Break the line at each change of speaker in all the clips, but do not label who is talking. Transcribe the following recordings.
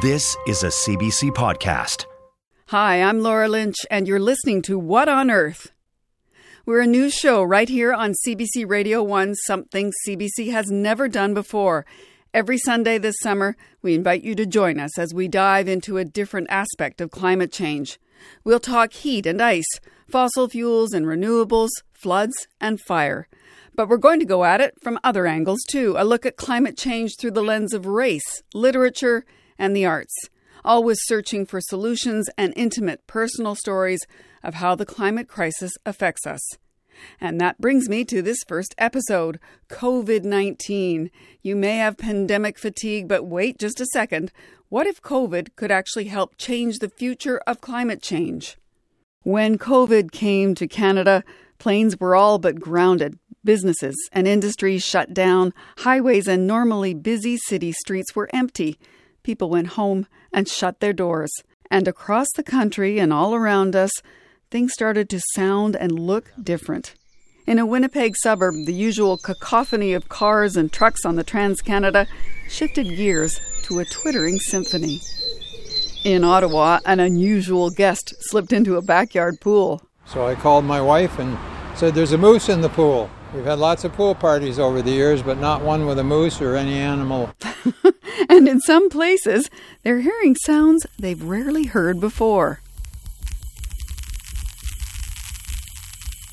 This is a CBC podcast.
Hi, I'm Laura Lynch, and you're listening to What on Earth? We're a new show right here on CBC Radio 1, something CBC has never done before. Every Sunday this summer, we invite you to join us as we dive into a different aspect of climate change. We'll talk heat and ice, fossil fuels and renewables, floods and fire. But we're going to go at it from other angles too a look at climate change through the lens of race, literature, and the arts, always searching for solutions and intimate personal stories of how the climate crisis affects us. And that brings me to this first episode COVID 19. You may have pandemic fatigue, but wait just a second. What if COVID could actually help change the future of climate change? When COVID came to Canada, planes were all but grounded. Businesses and industries shut down. Highways and normally busy city streets were empty people went home and shut their doors. And across the country and all around us, things started to sound and look different. In a Winnipeg suburb, the usual cacophony of cars and trucks on the Trans Canada shifted gears to a twittering symphony. In Ottawa, an unusual guest slipped into a backyard pool.
So I called my wife and said, There's a moose in the pool. We've had lots of pool parties over the years, but not one with a moose or any animal.
and in some places, they're hearing sounds they've rarely heard before.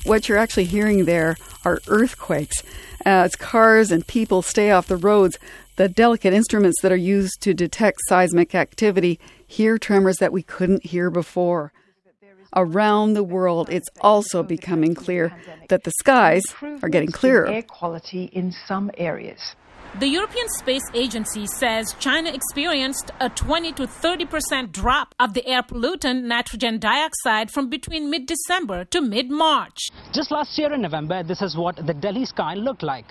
What you're actually hearing there are earthquakes. Uh, as cars and people stay off the roads, the delicate instruments that are used to detect seismic activity hear tremors that we couldn't hear before. Around the world, it's also becoming clear that the skies are getting clearer.
Air quality in some areas.
The European Space Agency says China experienced a 20 to 30 percent drop of the air pollutant nitrogen dioxide from between mid December to mid March.
Just last year in November, this is what the Delhi sky looked like.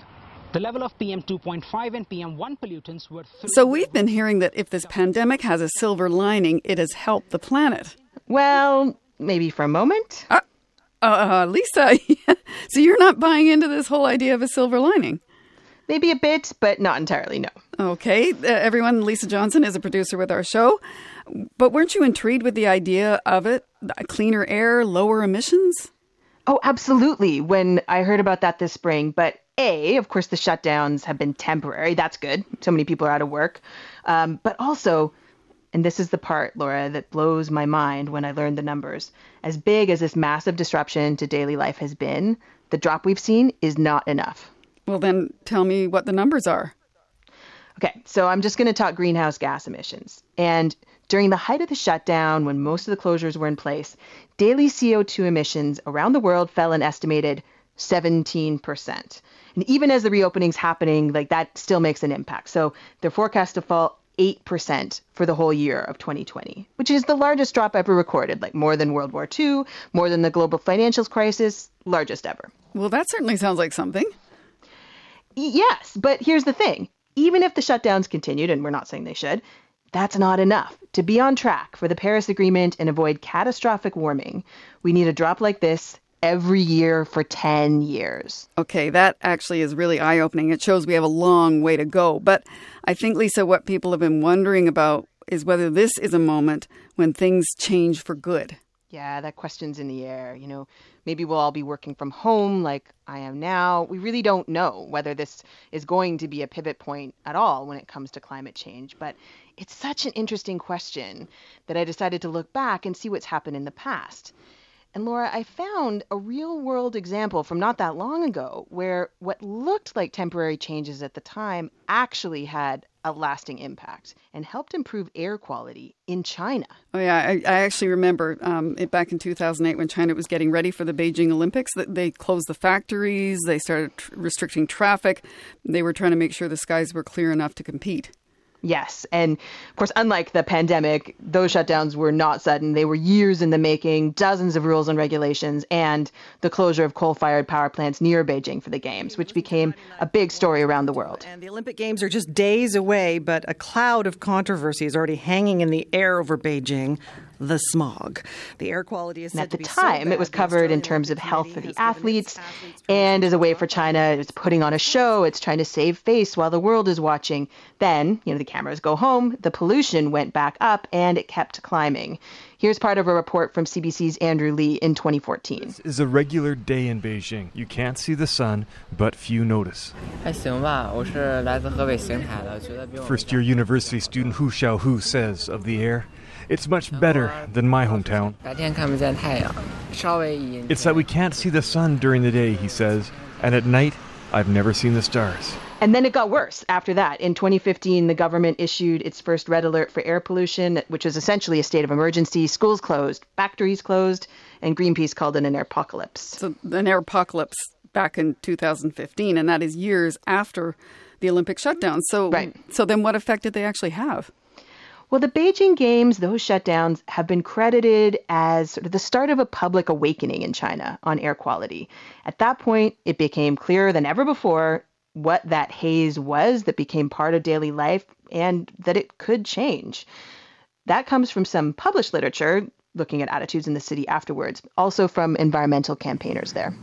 The level of PM 2.5 and PM 1 pollutants were.
So we've been hearing that if this pandemic has a silver lining, it has helped the planet.
Well, maybe for a moment.
Uh, uh, Lisa, so you're not buying into this whole idea of a silver lining?
Maybe a bit, but not entirely, no.
Okay, uh, everyone, Lisa Johnson is a producer with our show. But weren't you intrigued with the idea of it? Cleaner air, lower emissions?
Oh, absolutely. When I heard about that this spring, but A, of course, the shutdowns have been temporary. That's good. So many people are out of work. Um, but also, and this is the part, Laura, that blows my mind when I learned the numbers. As big as this massive disruption to daily life has been, the drop we've seen is not enough.
Well, then tell me what the numbers are.
Okay, so I'm just going to talk greenhouse gas emissions. And during the height of the shutdown, when most of the closures were in place, daily CO2 emissions around the world fell an estimated 17%. And even as the reopening's happening, like that still makes an impact. So they're forecast to fall 8% for the whole year of 2020, which is the largest drop ever recorded, like more than World War II, more than the global financial crisis, largest ever.
Well, that certainly sounds like something.
Yes, but here's the thing. Even if the shutdowns continued, and we're not saying they should, that's not enough. To be on track for the Paris Agreement and avoid catastrophic warming, we need a drop like this every year for 10 years.
Okay, that actually is really eye opening. It shows we have a long way to go. But I think, Lisa, what people have been wondering about is whether this is a moment when things change for good.
Yeah, that question's in the air. You know, maybe we'll all be working from home like I am now. We really don't know whether this is going to be a pivot point at all when it comes to climate change. But it's such an interesting question that I decided to look back and see what's happened in the past. And Laura, I found a real world example from not that long ago where what looked like temporary changes at the time actually had a lasting impact and helped improve air quality in China.
Oh, yeah. I, I actually remember um, it back in 2008 when China was getting ready for the Beijing Olympics they closed the factories, they started tr- restricting traffic, they were trying to make sure the skies were clear enough to compete.
Yes. And of course, unlike the pandemic, those shutdowns were not sudden. They were years in the making, dozens of rules and regulations, and the closure of coal fired power plants near Beijing for the Games, which became a big story around the world.
And the Olympic Games are just days away, but a cloud of controversy is already hanging in the air over Beijing the smog. The air quality is
and at the time, so it was covered in terms of health for the athletes, and as a way for China, it's putting on a show. It's trying to save face while the world is watching. Then, you know, the cameras go home, the pollution went back up, and it kept climbing. Here's part of a report from CBC's Andrew Lee in 2014.
This is a regular day in Beijing. You can't see the sun, but few notice. First year university student Hu Xiaohu says of the air, it's much better than my hometown. It's that we can't see the sun during the day, he says, and at night, I've never seen the stars.
And then it got worse after that. In 2015, the government issued its first red alert for air pollution, which was essentially a state of emergency. Schools closed, factories closed, and Greenpeace called it an air apocalypse.
So, an air apocalypse back in 2015, and that is years after the Olympic shutdown. So, right. so then what effect did they actually have?
Well, the Beijing Games, those shutdowns have been credited as sort of the start of a public awakening in China on air quality. At that point, it became clearer than ever before what that haze was that became part of daily life and that it could change. That comes from some published literature looking at attitudes in the city afterwards, also from environmental campaigners there.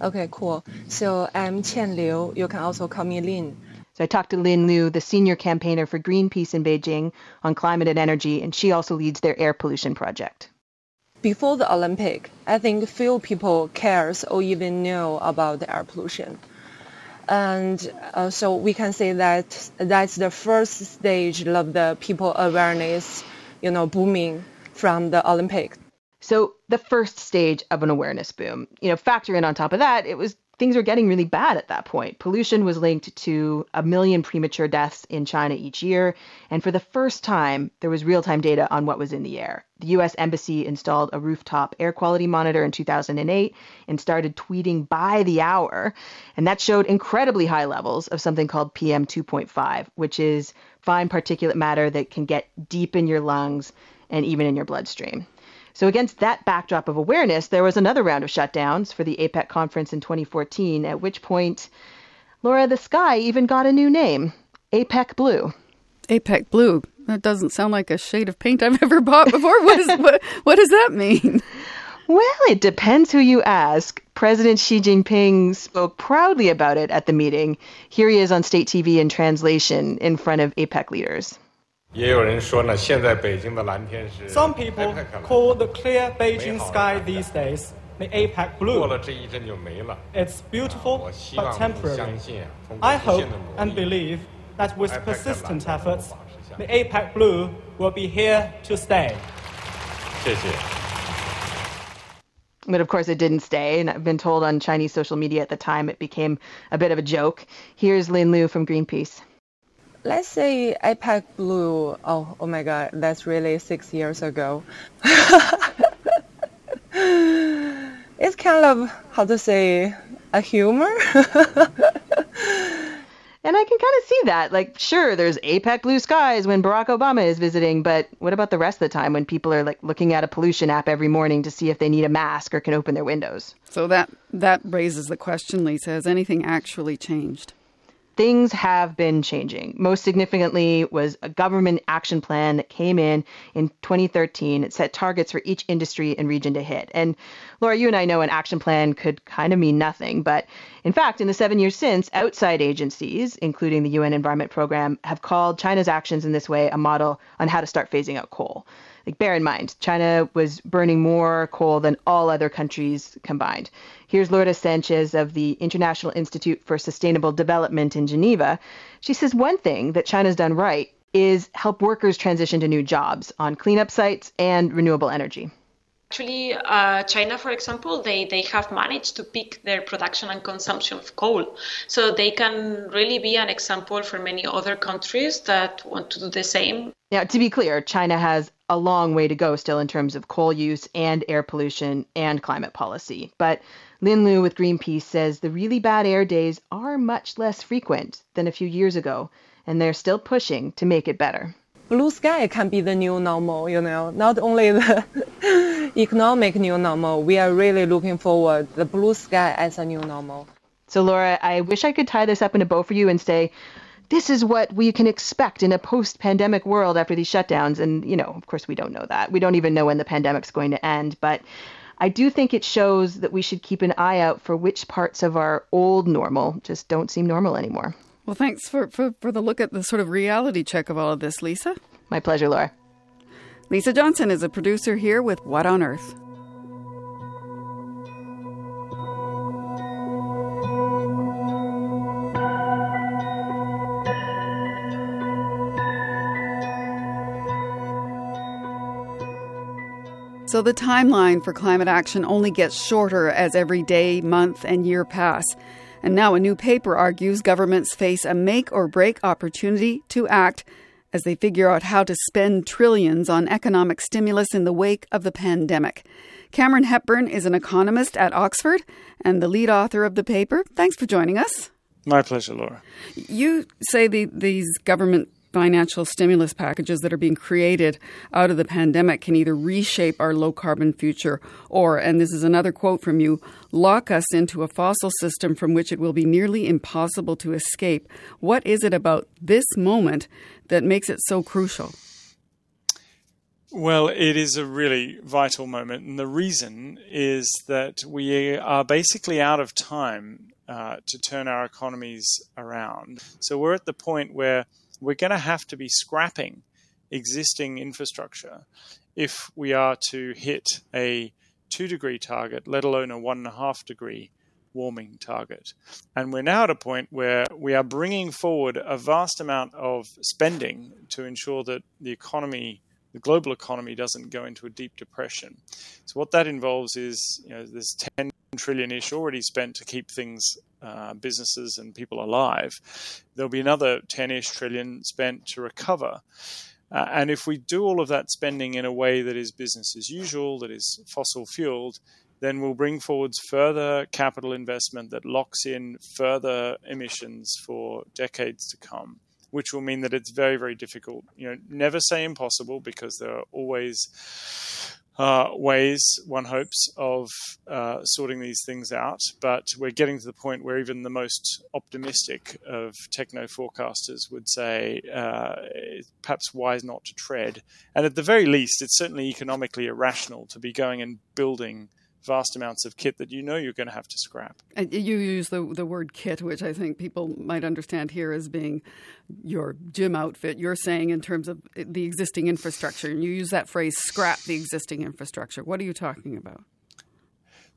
Okay, cool. So I'm Qian Liu. You can also call me Lin.
So I talked to Lin Liu, the senior campaigner for Greenpeace in Beijing on climate and energy, and she also leads their air pollution project.
Before the Olympic, I think few people cares or even know about the air pollution. And uh, so we can say that that's the first stage of the people awareness, you know, booming from the Olympic.
So the first stage of an awareness boom, you know, factor in on top of that, it was things were getting really bad at that point. Pollution was linked to a million premature deaths in China each year, and for the first time, there was real time data on what was in the air. The US Embassy installed a rooftop air quality monitor in 2008 and started tweeting by the hour, and that showed incredibly high levels of something called PM 2.5, which is fine particulate matter that can get deep in your lungs and even in your bloodstream. So, against that backdrop of awareness, there was another round of shutdowns for the APEC conference in 2014, at which point, Laura, the sky even got a new name APEC Blue.
APEC Blue. That doesn't sound like a shade of paint I've ever bought before. What, is, what, what does that mean?
Well, it depends who you ask. President Xi Jinping spoke proudly about it at the meeting. Here he is on state TV in translation in front of APEC leaders.
Some people call the clear Beijing sky these days the APEC blue. It's beautiful but temporary. I hope and believe that with persistent efforts, the APEC blue will be here to stay.
But of course, it didn't stay, and I've been told on Chinese social media at the time it became a bit of a joke. Here's Lin Liu from Greenpeace
let's say APEC Blue. Oh, oh my God, that's really six years ago. it's kind of how to say a humor.
And I can kind of see that. Like, sure, there's APEC blue skies when Barack Obama is visiting, but what about the rest of the time when people are like looking at a pollution app every morning to see if they need a mask or can open their windows?
So that that raises the question, Lisa, has anything actually changed?
Things have been changing. Most significantly was a government action plan that came in in 2013. It set targets for each industry and region to hit. And Laura, you and I know an action plan could kind of mean nothing, but in fact, in the seven years since, outside agencies, including the UN Environment Program, have called China's actions in this way a model on how to start phasing out coal. Like, bear in mind, China was burning more coal than all other countries combined. Here's Lourdes Sanchez of the International Institute for Sustainable Development in Geneva. She says one thing that China's done right is help workers transition to new jobs on cleanup sites and renewable energy.
Actually, uh, China, for example, they, they have managed to peak their production and consumption of coal. So they can really be an example for many other countries that want to do the same.
Now, to be clear, China has a long way to go still in terms of coal use and air pollution and climate policy. But Lin Liu with Greenpeace says the really bad air days are much less frequent than a few years ago. and they're still pushing to make it better.
Blue sky can be the new normal, you know, not only the economic new normal, we are really looking forward the blue sky as a new normal.
So, Laura, I wish I could tie this up in a bow for you and say, this is what we can expect in a post pandemic world after these shutdowns. And, you know, of course, we don't know that. We don't even know when the pandemic's going to end. But I do think it shows that we should keep an eye out for which parts of our old normal just don't seem normal anymore.
Well, thanks for, for, for the look at the sort of reality check of all of this, Lisa.
My pleasure, Laura.
Lisa Johnson is a producer here with What on Earth. So the timeline for climate action only gets shorter as every day, month, and year pass. And now a new paper argues governments face a make or break opportunity to act as they figure out how to spend trillions on economic stimulus in the wake of the pandemic. Cameron Hepburn is an economist at Oxford and the lead author of the paper. Thanks for joining us.
My pleasure, Laura.
You say the, these government financial stimulus packages that are being created out of the pandemic can either reshape our low carbon future or, and this is another quote from you, lock us into a fossil system from which it will be nearly impossible to escape. What is it about this moment that makes it so crucial?
Well, it is a really vital moment, and the reason is that we are basically out of time uh, to turn our economies around. So we're at the point where we're going to have to be scrapping existing infrastructure if we are to hit a two degree target, let alone a one and a half degree warming target. And we're now at a point where we are bringing forward a vast amount of spending to ensure that the economy, the global economy, doesn't go into a deep depression. So what that involves is, you know, there's 10 trillion ish already spent to keep things, uh, businesses and people alive. There'll be another 10 ish trillion spent to recover. Uh, and if we do all of that spending in a way that is business as usual, that is fossil fueled, then we'll bring forwards further capital investment that locks in further emissions for decades to come, which will mean that it's very, very difficult. You know, never say impossible because there are always uh, ways, one hopes, of uh, sorting these things out. But we're getting to the point where even the most optimistic of techno forecasters would say uh, perhaps wise not to tread. And at the very least, it's certainly economically irrational to be going and building vast amounts of kit that you know you're going to have to scrap.
And you use the the word kit, which I think people might understand here as being your gym outfit. You're saying in terms of the existing infrastructure, and you use that phrase "scrap the existing infrastructure." What are you talking about?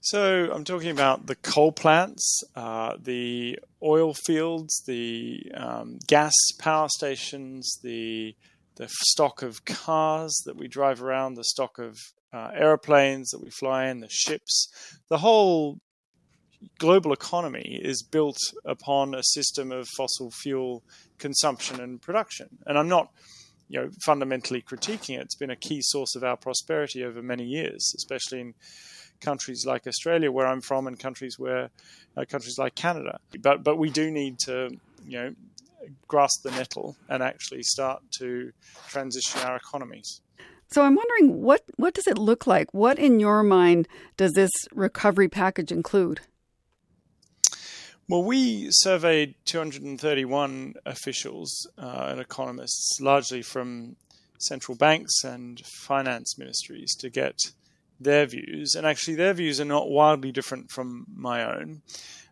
So I'm talking about the coal plants, uh, the oil fields, the um, gas power stations, the the stock of cars that we drive around, the stock of uh, airplanes that we fly in, the ships, the whole global economy is built upon a system of fossil fuel consumption and production. And I'm not, you know, fundamentally critiquing it. It's been a key source of our prosperity over many years, especially in countries like Australia, where I'm from, and countries where uh, countries like Canada. But but we do need to, you know, grasp the nettle and actually start to transition our economies.
So I'm wondering what what does it look like? What in your mind does this recovery package include?
Well, we surveyed 231 officials uh, and economists, largely from central banks and finance ministries, to get their views. And actually, their views are not wildly different from my own.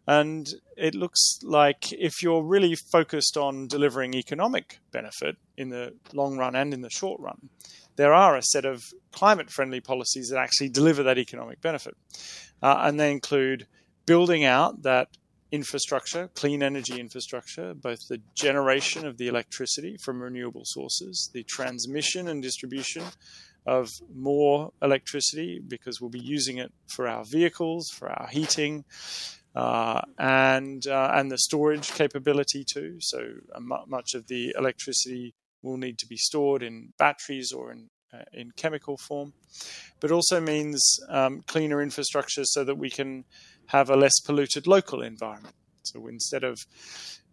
And it looks like if you're really focused on delivering economic benefit in the long run and in the short run, there are a set of climate friendly policies that actually deliver that economic benefit. Uh, and they include building out that infrastructure, clean energy infrastructure, both the generation of the electricity from renewable sources, the transmission and distribution of more electricity because we'll be using it for our vehicles, for our heating, uh, and uh, and the storage capability too. So uh, much of the electricity will need to be stored in batteries or in uh, in chemical form, but also means um, cleaner infrastructure so that we can have a less polluted local environment. So instead of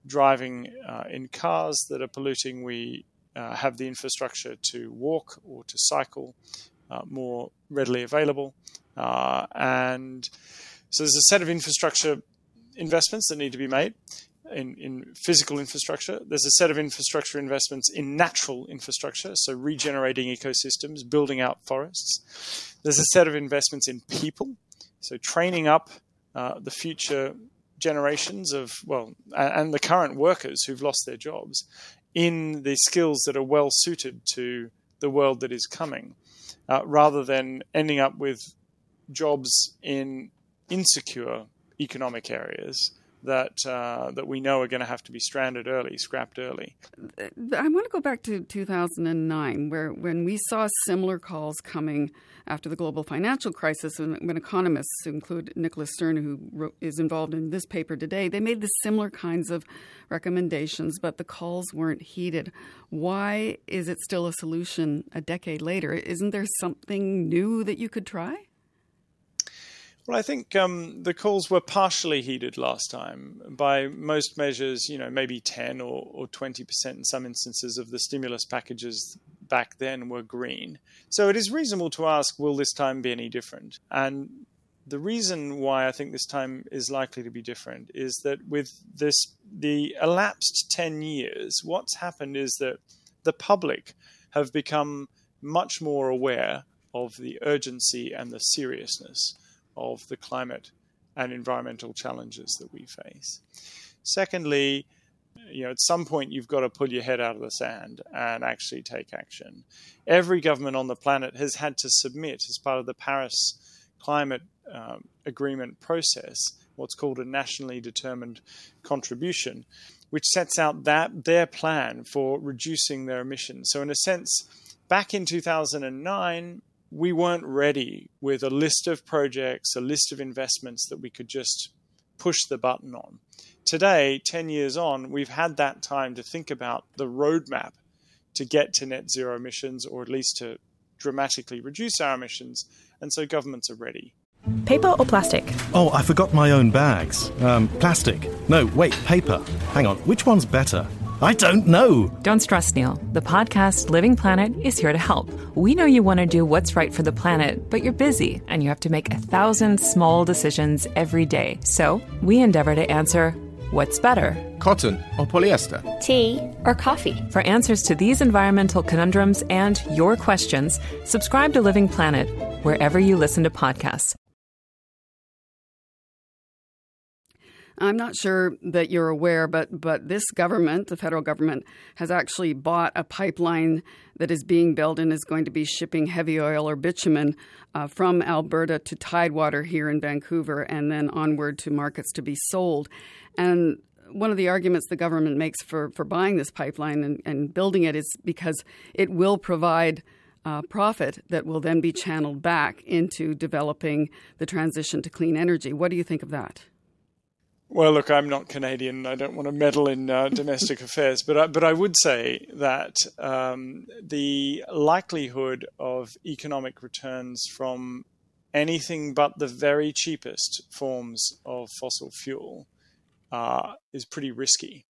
driving uh, in cars that are polluting, we uh, have the infrastructure to walk or to cycle uh, more readily available. Uh, and so there's a set of infrastructure investments that need to be made in, in physical infrastructure. There's a set of infrastructure investments in natural infrastructure, so regenerating ecosystems, building out forests. There's a set of investments in people, so training up uh, the future generations of, well, and the current workers who've lost their jobs in the skills that are well suited to the world that is coming, uh, rather than ending up with jobs in insecure economic areas that uh, that we know are going to have to be stranded early, scrapped early.
I want to go back to 2009, where when we saw similar calls coming after the global financial crisis, when, when economists, include Nicholas Stern, who wrote, is involved in this paper today, they made the similar kinds of recommendations, but the calls weren't heeded. Why is it still a solution a decade later? Isn't there something new that you could try?
Well, I think um, the calls were partially heeded last time. By most measures, you know, maybe 10 or, or 20% in some instances of the stimulus packages back then were green. So it is reasonable to ask, will this time be any different? And the reason why I think this time is likely to be different is that with this, the elapsed 10 years, what's happened is that the public have become much more aware of the urgency and the seriousness of the climate and environmental challenges that we face. Secondly, you know, at some point you've got to pull your head out of the sand and actually take action. Every government on the planet has had to submit, as part of the Paris Climate um, Agreement process, what's called a nationally determined contribution, which sets out that their plan for reducing their emissions. So, in a sense, back in 2009, we weren't ready with a list of projects, a list of investments that we could just push the button on. Today, 10 years on, we've had that time to think about the roadmap to get to net zero emissions or at least to dramatically reduce our emissions. And so governments are ready.
Paper or plastic?
Oh, I forgot my own bags. Um, plastic. No, wait, paper. Hang on, which one's better? I don't know.
Don't stress, Neil. The podcast Living Planet is here to help. We know you want to do what's right for the planet, but you're busy and you have to make a thousand small decisions every day. So we endeavor to answer what's better?
Cotton or polyester?
Tea or coffee?
For answers to these environmental conundrums and your questions, subscribe to Living Planet wherever you listen to podcasts.
I'm not sure that you're aware, but but this government, the federal government, has actually bought a pipeline that is being built and is going to be shipping heavy oil or bitumen uh, from Alberta to Tidewater here in Vancouver, and then onward to markets to be sold. And one of the arguments the government makes for, for buying this pipeline and, and building it is because it will provide uh, profit that will then be channeled back into developing the transition to clean energy. What do you think of that?
Well, look, I'm not Canadian. I don't want to meddle in uh, domestic affairs, but I, but I would say that um, the likelihood of economic returns from anything but the very cheapest forms of fossil fuel uh, is pretty risky,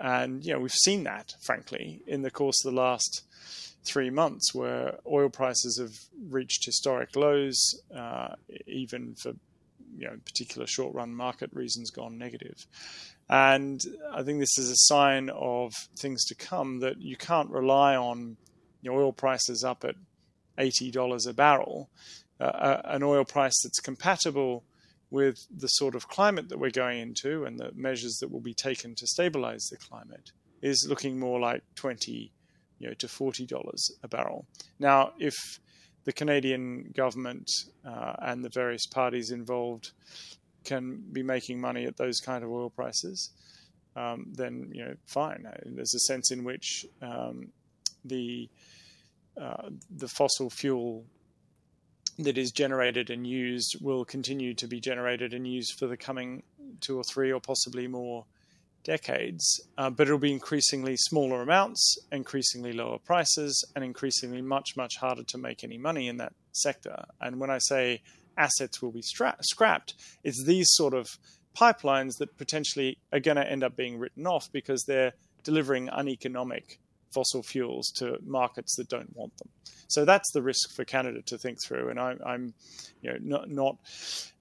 and you know we've seen that, frankly, in the course of the last three months, where oil prices have reached historic lows, uh, even for you know particular short run market reasons gone negative. And I think this is a sign of things to come that you can't rely on you know, oil prices up at eighty dollars a barrel, uh, uh, an oil price that's compatible with the sort of climate that we're going into and the measures that will be taken to stabilize the climate is looking more like 20 you know to 40 dollars a barrel now if the Canadian government uh, and the various parties involved can be making money at those kind of oil prices, um, then you know, fine. There's a sense in which um, the uh, the fossil fuel that is generated and used will continue to be generated and used for the coming two or three or possibly more decades, uh, but it'll be increasingly smaller amounts, increasingly lower prices, and increasingly much, much harder to make any money in that sector. And when I say assets will be stra- scrapped, it's these sort of pipelines that potentially are going to end up being written off because they're delivering uneconomic fossil fuels to markets that don't want them. So that's the risk for Canada to think through. And I, am you know, not, not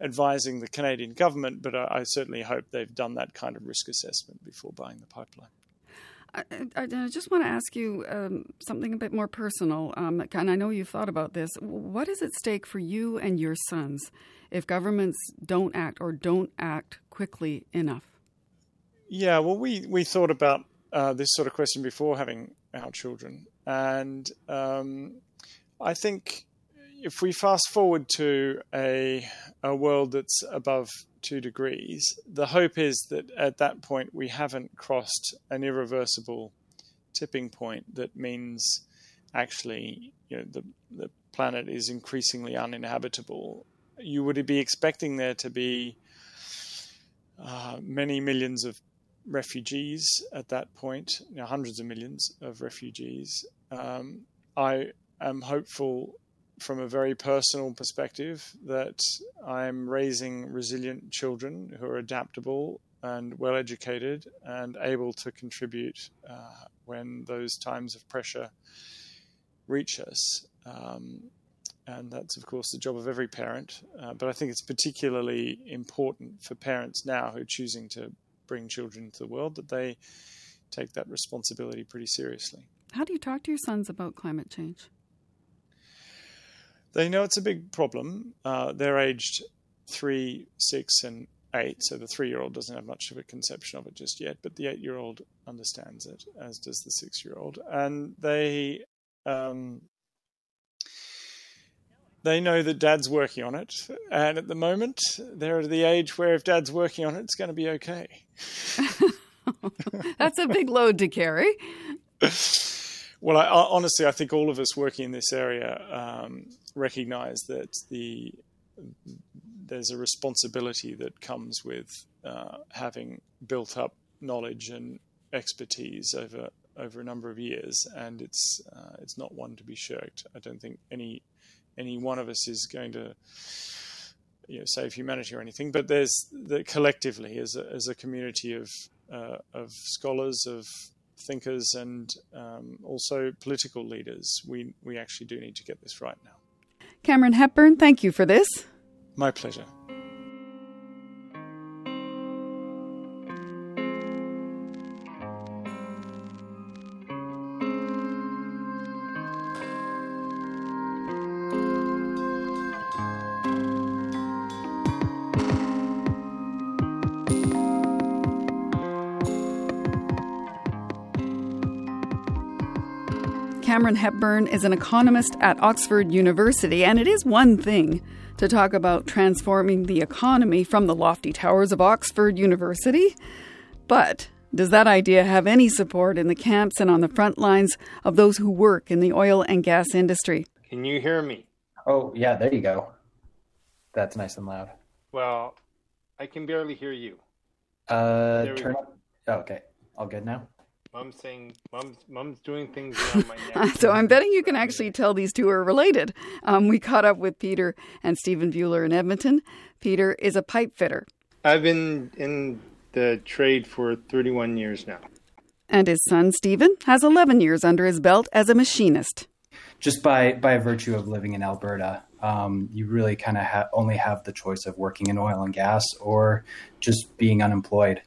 advising the Canadian government, but I, I certainly hope they've done that kind of risk assessment before buying the pipeline.
I, I, just want to ask you um, something a bit more personal, um, and I know you've thought about this. What is at stake for you and your sons if governments don't act or don't act quickly enough?
Yeah, well, we, we thought about uh, this sort of question before having our children, and um, I think if we fast forward to a a world that's above two degrees, the hope is that at that point we haven't crossed an irreversible tipping point that means actually you know the the planet is increasingly uninhabitable. You would be expecting there to be uh, many millions of refugees at that point, you know, hundreds of millions of refugees. Um, I am hopeful from a very personal perspective that I'm raising resilient children who are adaptable and well educated and able to contribute uh, when those times of pressure reach us. Um, and that's, of course, the job of every parent. Uh, but I think it's particularly important for parents now who are choosing to bring children into the world that they take that responsibility pretty seriously.
How do you talk to your sons about climate change?
They know it's a big problem. Uh, they're aged three, six, and eight, so the three year old doesn't have much of a conception of it just yet, but the eight year old understands it, as does the six year old. And they. Um, they know that dad's working on it, and at the moment, they're at the age where if dad's working on it, it's going to be okay.
That's a big load to carry.
Well, I, honestly, I think all of us working in this area um, recognize that the there's a responsibility that comes with uh, having built up knowledge and expertise over over a number of years, and it's uh, it's not one to be shirked. I don't think any any one of us is going to you know, save humanity or anything, but there's the collectively as a, as a community of uh, of scholars, of thinkers, and um, also political leaders, we we actually do need to get this right now.
Cameron Hepburn, thank you for this.
My pleasure.
Cameron Hepburn is an economist at Oxford University, and it is one thing to talk about transforming the economy from the lofty towers of Oxford University. But does that idea have any support in the camps and on the front lines of those who work in the oil and gas industry?
Can you hear me?
Oh, yeah, there you go. That's nice and loud.
Well, I can barely hear you.
Uh, turn up. Oh, okay. All good now?
Mom's saying, "Mom's mom's doing things around my
neck." so I'm betting you can actually tell these two are related. Um, we caught up with Peter and Stephen Bueller in Edmonton. Peter is a pipe fitter.
I've been in the trade for 31 years now.
And his son Stephen has 11 years under his belt as a machinist.
Just by by virtue of living in Alberta, um, you really kind of ha- only have the choice of working in oil and gas or just being unemployed.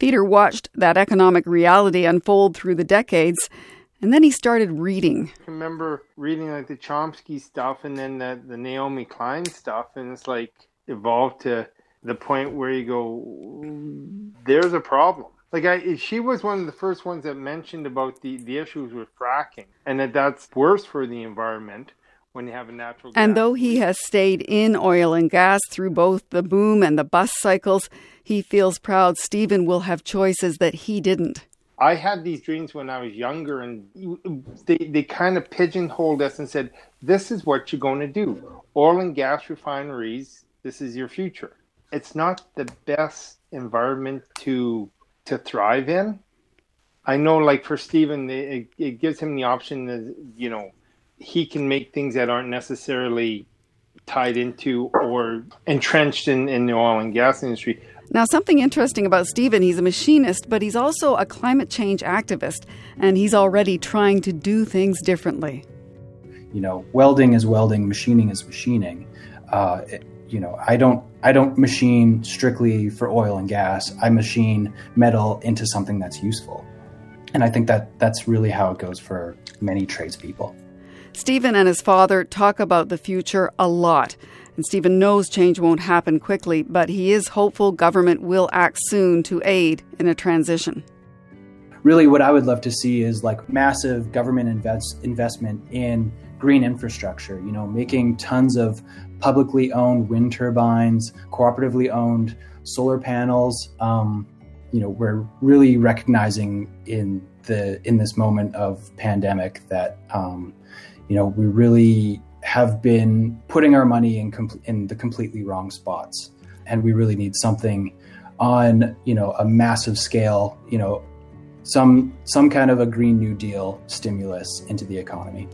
Peter watched that economic reality unfold through the decades, and then he started reading.
I remember reading like the Chomsky stuff and then the, the Naomi Klein stuff, and it's like evolved to the point where you go, there's a problem. Like I, she was one of the first ones that mentioned about the, the issues with fracking and that that's worse for the environment when you have a natural
gas. And though he has stayed in oil and gas through both the boom and the bust cycles, he feels proud Stephen will have choices that he didn't.
I had these dreams when I was younger, and they, they kind of pigeonholed us and said, This is what you're going to do. Oil and gas refineries, this is your future. It's not the best environment to to thrive in. I know, like for Stephen, it, it gives him the option that, you know, he can make things that aren't necessarily tied into or entrenched in, in the oil and gas industry
Now, something interesting about Stephen, he's a machinist, but he's also a climate change activist, and he's already trying to do things differently.
You know, welding is welding, machining is machining. Uh, it, you know, I don't I don't machine strictly for oil and gas. I machine metal into something that's useful. And I think that that's really how it goes for many tradespeople.
Stephen and his father talk about the future a lot. And Stephen knows change won't happen quickly, but he is hopeful government will act soon to aid in a transition.
Really, what I would love to see is like massive government invest, investment in green infrastructure, you know, making tons of publicly owned wind turbines, cooperatively owned solar panels. Um, you know, we're really recognizing in the in this moment of pandemic that um, you know we really have been putting our money in com- in the completely wrong spots, and we really need something on you know a massive scale. You know, some some kind of a green new deal stimulus into the economy.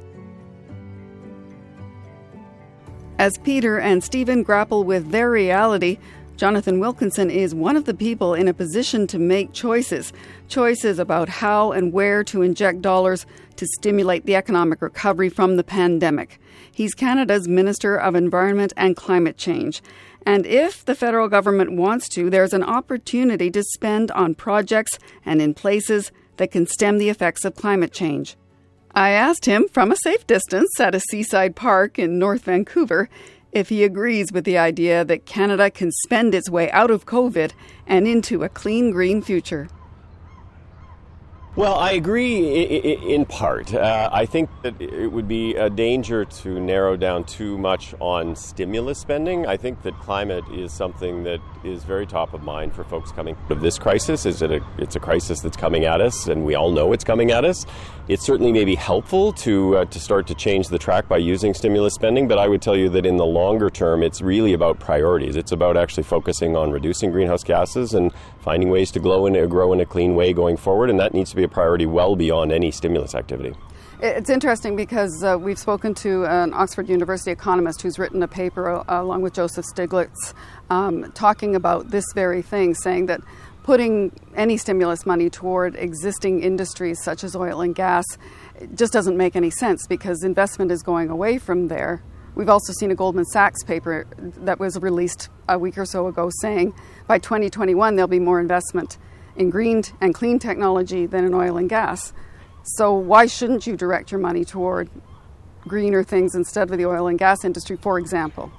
As Peter and Stephen grapple with their reality, Jonathan Wilkinson is one of the people in a position to make choices choices about how and where to inject dollars to stimulate the economic recovery from the pandemic. He's Canada's Minister of Environment and Climate Change. And if the federal government wants to, there's an opportunity to spend on projects and in places that can stem the effects of climate change. I asked him from a safe distance at a seaside park in North Vancouver if he agrees with the idea that Canada can spend its way out of COVID and into a clean green future.
Well, I agree in part. Uh, I think that it would be a danger to narrow down too much on stimulus spending. I think that climate is something that is very top of mind for folks coming out of this crisis. Is it a, it's a crisis that's coming at us, and we all know it's coming at us. It certainly may be helpful to uh, to start to change the track by using stimulus spending, but I would tell you that in the longer term, it's really about priorities. It's about actually focusing on reducing greenhouse gases and finding ways to grow in, grow in a clean way going forward, and that needs to be a priority well beyond any stimulus activity.
It's interesting because uh, we've spoken to an Oxford University economist who's written a paper uh, along with Joseph Stiglitz um, talking about this very thing, saying that putting any stimulus money toward existing industries such as oil and gas just doesn't make any sense because investment is going away from there. We've also seen a Goldman Sachs paper that was released a week or so ago saying by 2021 there'll be more investment in green and clean technology than in oil and gas. So, why shouldn't you direct your money toward greener things instead of the oil and gas industry, for example?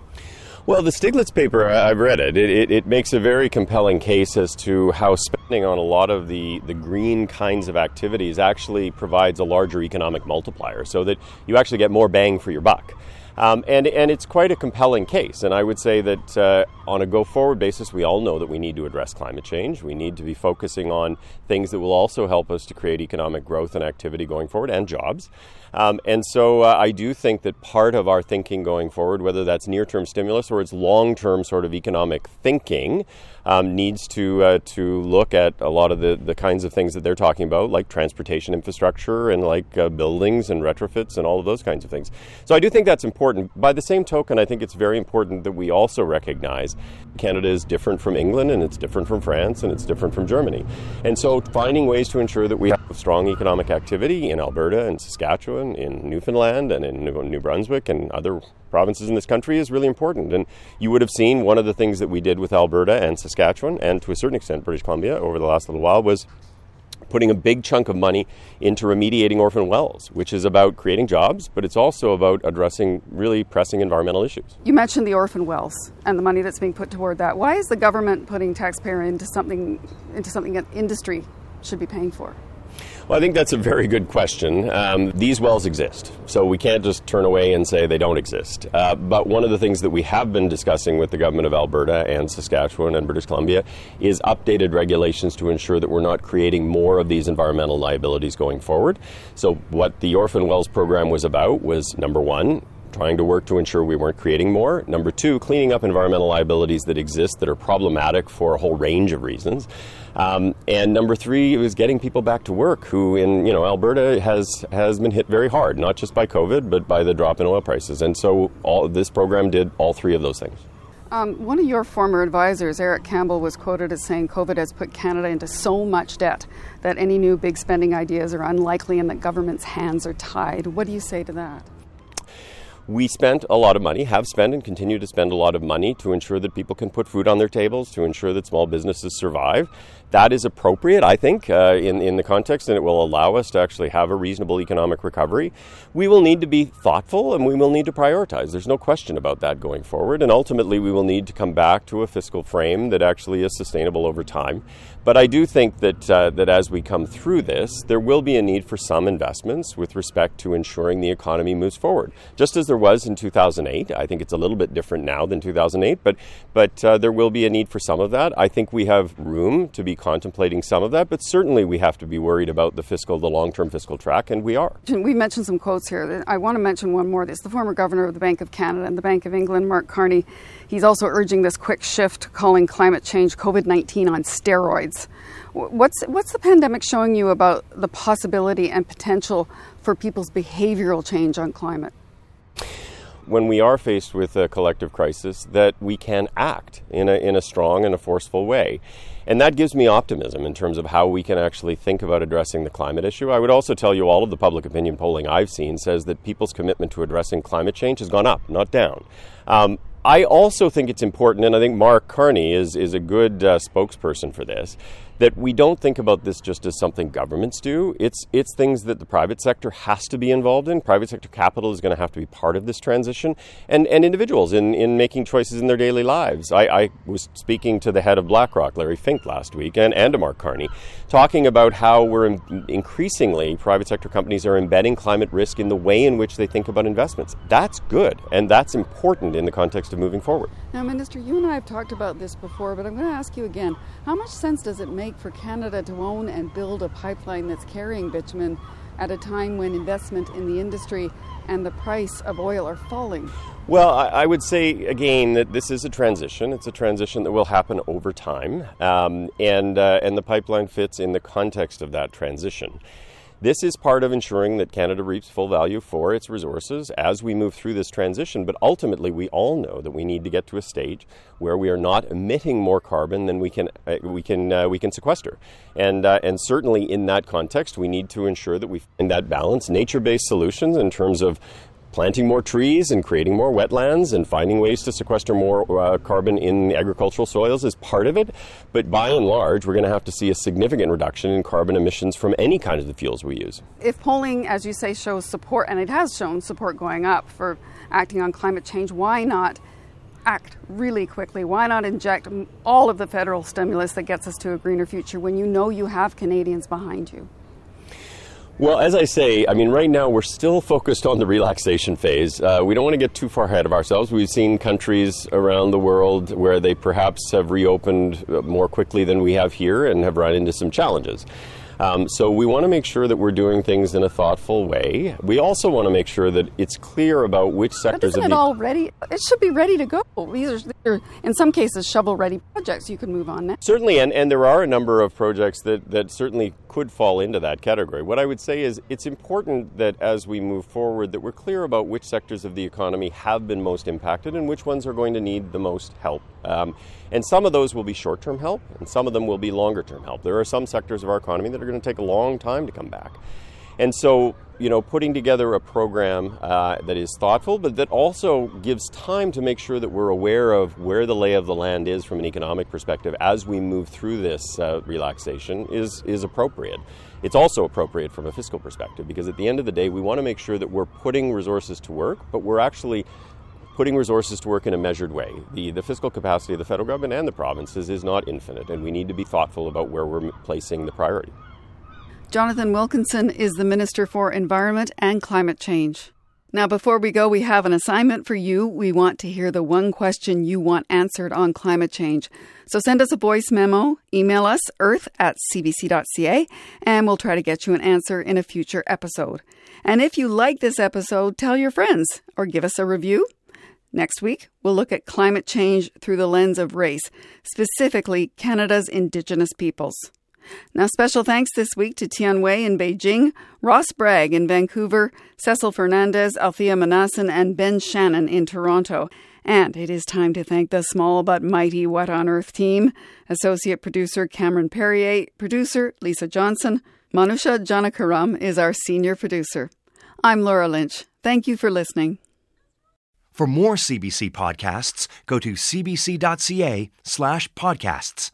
Well, the Stiglitz paper, I've read it. It, it. it, makes a very compelling case as to how spending on a lot of the, the green kinds of activities actually provides a larger economic multiplier so that you actually get more bang for your buck. Um, and, and it's quite a compelling case. And I would say that uh, on a go forward basis, we all know that we need to address climate change. We need to be focusing on things that will also help us to create economic growth and activity going forward and jobs. Um, and so uh, I do think that part of our thinking going forward, whether that's near term stimulus or it's long term sort of economic thinking, um, needs to uh, to look at a lot of the, the kinds of things that they're talking about, like transportation infrastructure and like uh, buildings and retrofits and all of those kinds of things. So I do think that's important. By the same token, I think it's very important that we also recognize Canada is different from England and it's different from France and it's different from Germany. And so finding ways to ensure that we have strong economic activity in Alberta and Saskatchewan, in Newfoundland and in New Brunswick and other provinces in this country is really important. And you would have seen one of the things that we did with Alberta and Saskatchewan, and to a certain extent British Columbia over the last little while, was putting a big chunk of money into remediating orphan wells, which is about creating jobs, but it's also about addressing really pressing environmental issues.
You mentioned the orphan wells and the money that's being put toward that. Why is the government putting taxpayer into something into something that industry should be paying for?
Well, I think that's a very good question. Um, these wells exist, so we can't just turn away and say they don't exist. Uh, but one of the things that we have been discussing with the government of Alberta and Saskatchewan and British Columbia is updated regulations to ensure that we're not creating more of these environmental liabilities going forward. So, what the Orphan Wells program was about was number one, trying to work to ensure we weren't creating more. Number two, cleaning up environmental liabilities that exist that are problematic for a whole range of reasons. Um, and number three was getting people back to work who in you know Alberta has has been hit very hard, not just by COVID, but by the drop in oil prices. And so all this program did all three of those things.
Um, one of your former advisors, Eric Campbell, was quoted as saying COVID has put Canada into so much debt that any new big spending ideas are unlikely and that government's hands are tied. What do you say to that?
We spent a lot of money, have spent, and continue to spend a lot of money to ensure that people can put food on their tables, to ensure that small businesses survive. That is appropriate, I think, uh, in, in the context, and it will allow us to actually have a reasonable economic recovery. We will need to be thoughtful and we will need to prioritize. There's no question about that going forward. And ultimately, we will need to come back to a fiscal frame that actually is sustainable over time. But I do think that, uh, that as we come through this, there will be a need for some investments with respect to ensuring the economy moves forward. Just as there was in 2008, I think it's a little bit different now than 2008, but, but uh, there will be a need for some of that. I think we have room to be contemplating some of that, but certainly we have to be worried about the fiscal, the long term fiscal track, and we are.
We mentioned some quotes here. I want to mention one more. This the former governor of the Bank of Canada and the Bank of England, Mark Carney. He's also urging this quick shift, calling climate change COVID 19 on steroids. What's, what's the pandemic showing you about the possibility and potential for people's behavioral change on climate?
When we are faced with a collective crisis, that we can act in a, in a strong and a forceful way. And that gives me optimism in terms of how we can actually think about addressing the climate issue. I would also tell you all of the public opinion polling I've seen says that people's commitment to addressing climate change has gone up, not down. Um, I also think it's important, and I think Mark Carney is, is a good uh, spokesperson for this, that we don't think about this just as something governments do. It's, it's things that the private sector has to be involved in. Private sector capital is going to have to be part of this transition, and, and individuals in, in making choices in their daily lives. I, I was speaking to the head of BlackRock, Larry Fink, last week, and, and to Mark Carney, talking about how we're in, increasingly, private sector companies are embedding climate risk in the way in which they think about investments. That's good, and that's important in the context of moving forward.
Now, Minister, you and I have talked about this before, but I'm going to ask you again. How much sense does it make for Canada to own and build a pipeline that's carrying bitumen at a time when investment in the industry and the price of oil are falling?
Well, I, I, would say again that this is a transition. It's a transition that will happen over time, um, and uh, and the pipeline fits in the context of that transition. This is part of ensuring that Canada reaps full value for its resources as we move through this transition. But ultimately, we all know that we need to get to a stage where we are not emitting more carbon than we can uh, we can uh, we can sequester. And uh, and certainly in that context, we need to ensure that we find that balance, nature-based solutions in terms of planting more trees and creating more wetlands and finding ways to sequester more uh, carbon in agricultural soils is part of it. But by and large, we're going to have to see a significant reduction in carbon emissions from any kind of the fuels we use.
If polling, as you say, shows support, and it has shown support going up for acting on climate change, why not? act really quickly? Why not inject all of the federal stimulus that gets us to a greener future when you know you have Canadians behind you?
Well, as I say, I mean, right now we're still focused on the relaxation phase. Uh, we don't want to get too far ahead of ourselves. We've seen countries around the world where they perhaps have reopened more quickly than we have here and have run into some challenges. Um, so we want to make sure that we're doing things in a thoughtful way. We also want to make sure that it's clear about which sectors
but isn't
of
it all ready? It should be ready to go. These are, in some cases, shovel-ready projects. You can move on now.
Certainly, and, and there are a number of projects that, that certainly could fall into that category. What I would say is it's important that as we move forward that we're clear about which sectors of the economy have been most impacted and which ones are going to need the most help. Um, and some of those will be short term help, and some of them will be longer term help. There are some sectors of our economy that are going to take a long time to come back. And so, you know, putting together a program uh, that is thoughtful, but that also gives time to make sure that we're aware of where the lay of the land is from an economic perspective as we move through this uh, relaxation is, is appropriate. It's also appropriate from a fiscal perspective because at the end of the day, we want to make sure that we're putting resources to work, but we're actually putting resources to work in a measured way. The, the fiscal capacity of the federal government and the provinces is not infinite, and we need to be thoughtful about where we're placing the priority.
Jonathan Wilkinson is the Minister for Environment and Climate Change. Now, before we go, we have an assignment for you. We want to hear the one question you want answered on climate change. So send us a voice memo, email us earth at cbc.ca, and we'll try to get you an answer in a future episode. And if you like this episode, tell your friends or give us a review. Next week, we'll look at climate change through the lens of race, specifically Canada's Indigenous peoples. Now, special thanks this week to Tian Wei in Beijing, Ross Bragg in Vancouver, Cecil Fernandez, Althea Manasan, and Ben Shannon in Toronto. And it is time to thank the small but mighty What on Earth team Associate Producer Cameron Perrier, Producer Lisa Johnson, Manusha Janakaram is our Senior Producer. I'm Laura Lynch. Thank you for listening.
For more CBC podcasts, go to cbc.ca slash podcasts.